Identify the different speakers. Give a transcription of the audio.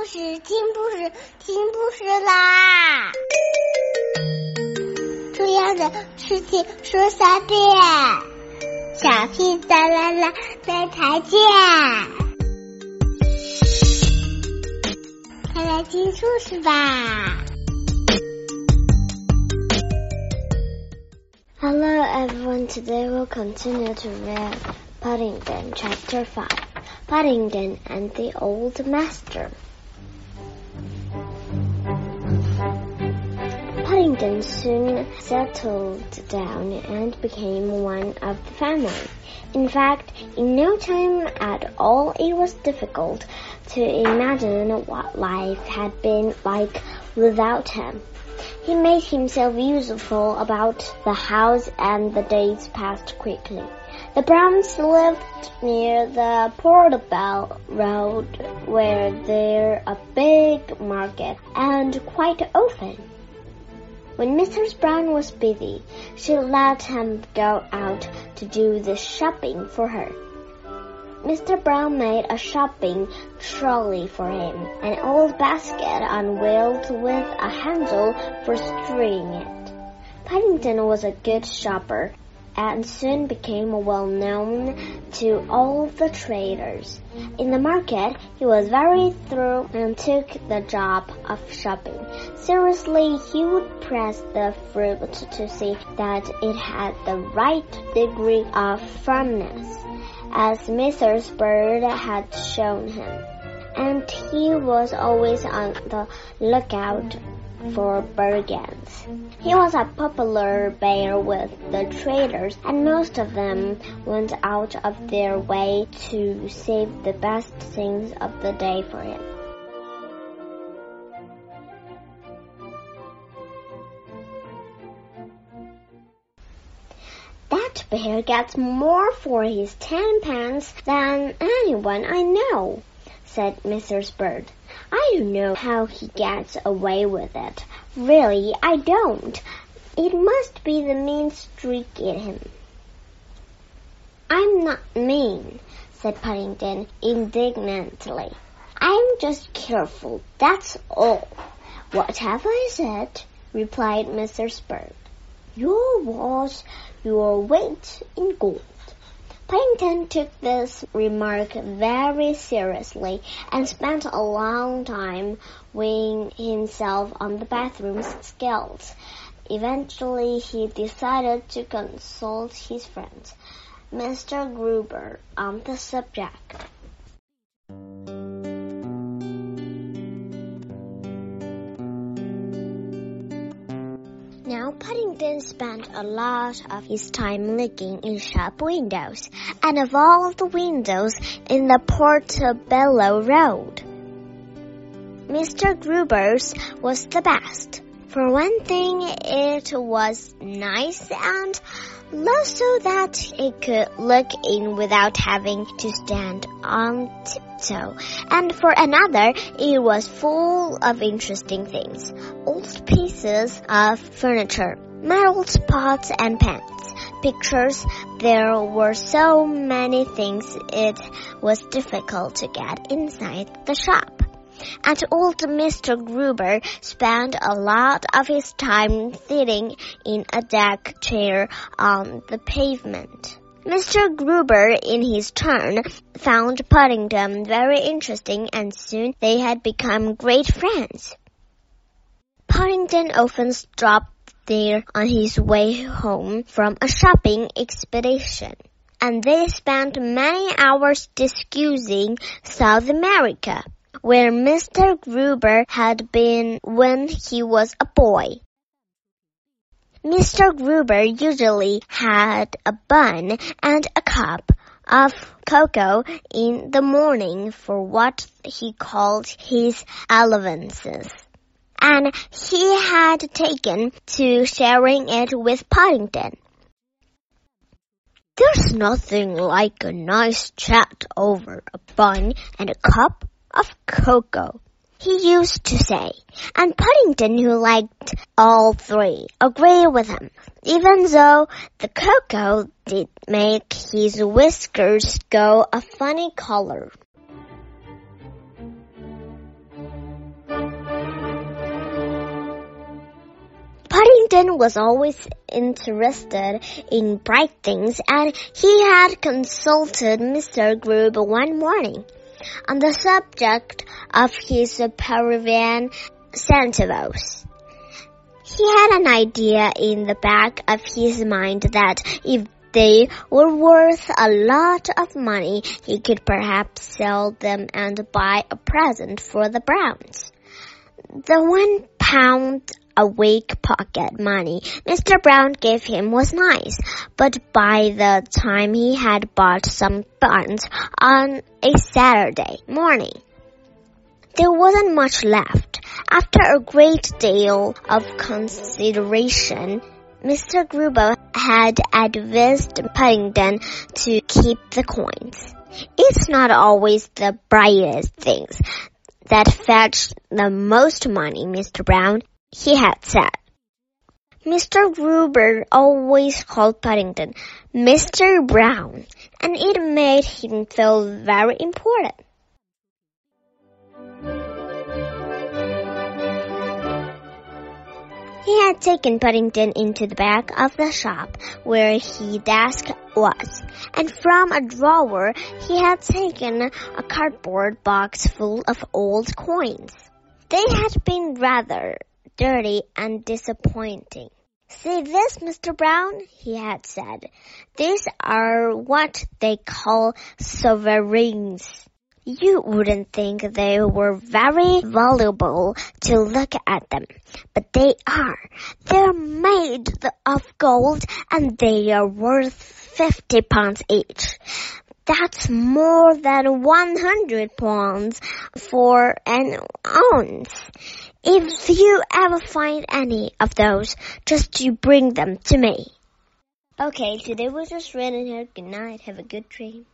Speaker 1: 故事听故事听故事啦！重要的事情说三遍，小屁哒啦啦，再再见！快来听故事吧
Speaker 2: ！Hello everyone, today we'll continue to read Paddington Chapter Five, Paddington and the Old Master. Paddington soon settled down and became one of the family. In fact, in no time at all it was difficult to imagine what life had been like without him. He made himself useful about the house and the days passed quickly. The Browns lived near the Portobello Road where there a big market and quite often when Mrs. Brown was busy, she let him go out to do the shopping for her. Mr. Brown made a shopping trolley for him, an old basket on wheels with a handle for steering it. Paddington was a good shopper and soon became well known to all the traders. In the market, he was very thorough and took the job of shopping. Seriously, he would press the fruit to see that it had the right degree of firmness, as Mrs. Bird had shown him. And he was always on the lookout for bargains. He was a popular bear with the traders, and most of them went out of their way to save the best things of the day for him. That bear gets more for his ten pence than anyone I know, said Mrs. Bird. I don't know how he gets away with it. Really, I don't. It must be the mean streak in him. I'm not mean, said Paddington indignantly. I'm just careful, that's all. What have I said? replied Mr. Bird. Your was your weight in gold. Paddington took this remark very seriously and spent a long time weighing himself on the bathroom scales. Eventually, he decided to consult his friend, Mr. Gruber, on the subject. Spent a lot of his time looking in shop windows, and of all the windows in the Portobello Road, Mr. Gruber's was the best. For one thing, it was nice and low so that it could look in without having to stand on tiptoe. And for another, it was full of interesting things. Old pieces of furniture, metal pots and pans, pictures. There were so many things it was difficult to get inside the shop and old Mr. Gruber spent a lot of his time sitting in a deck chair on the pavement. Mr. Gruber, in his turn, found Paddington very interesting and soon they had become great friends. Paddington often stopped there on his way home from a shopping expedition and they spent many hours discussing South America where Mr. Gruber had been when he was a boy. Mr. Gruber usually had a bun and a cup of cocoa in the morning for what he called his elevenses. And he had taken to sharing it with Paddington. There's nothing like a nice chat over a bun and a cup of cocoa, he used to say, and Paddington, who liked all three, agreed with him, even though the cocoa did make his whiskers go a funny color. Paddington was always interested in bright things and he had consulted Mr. Gruber one morning on the subject of his Peruvian centavos. He had an idea in the back of his mind that if they were worth a lot of money, he could perhaps sell them and buy a present for the Browns. The one pound a week pocket money Mr. Brown gave him was nice, but by the time he had bought some buns on a Saturday morning, there wasn't much left. After a great deal of consideration, Mr. Gruber had advised Paddington to keep the coins. It's not always the brightest things that fetch the most money, Mr. Brown, he had said. Mr. Gruber always called Paddington Mr. Brown, and it made him feel very important. He had taken Paddington into the back of the shop where his desk was, and from a drawer he had taken a cardboard box full of old coins. They had been rather dirty and disappointing. See this, Mr. Brown, he had said. These are what they call sovereigns. You wouldn't think they were very valuable to look at them, but they are. They're made of gold and they are worth 50 pounds each. That's more than 100 pounds for an ounce. If you ever find any of those, just you bring them to me. Okay, today was just written here. Good night. Have a good dream.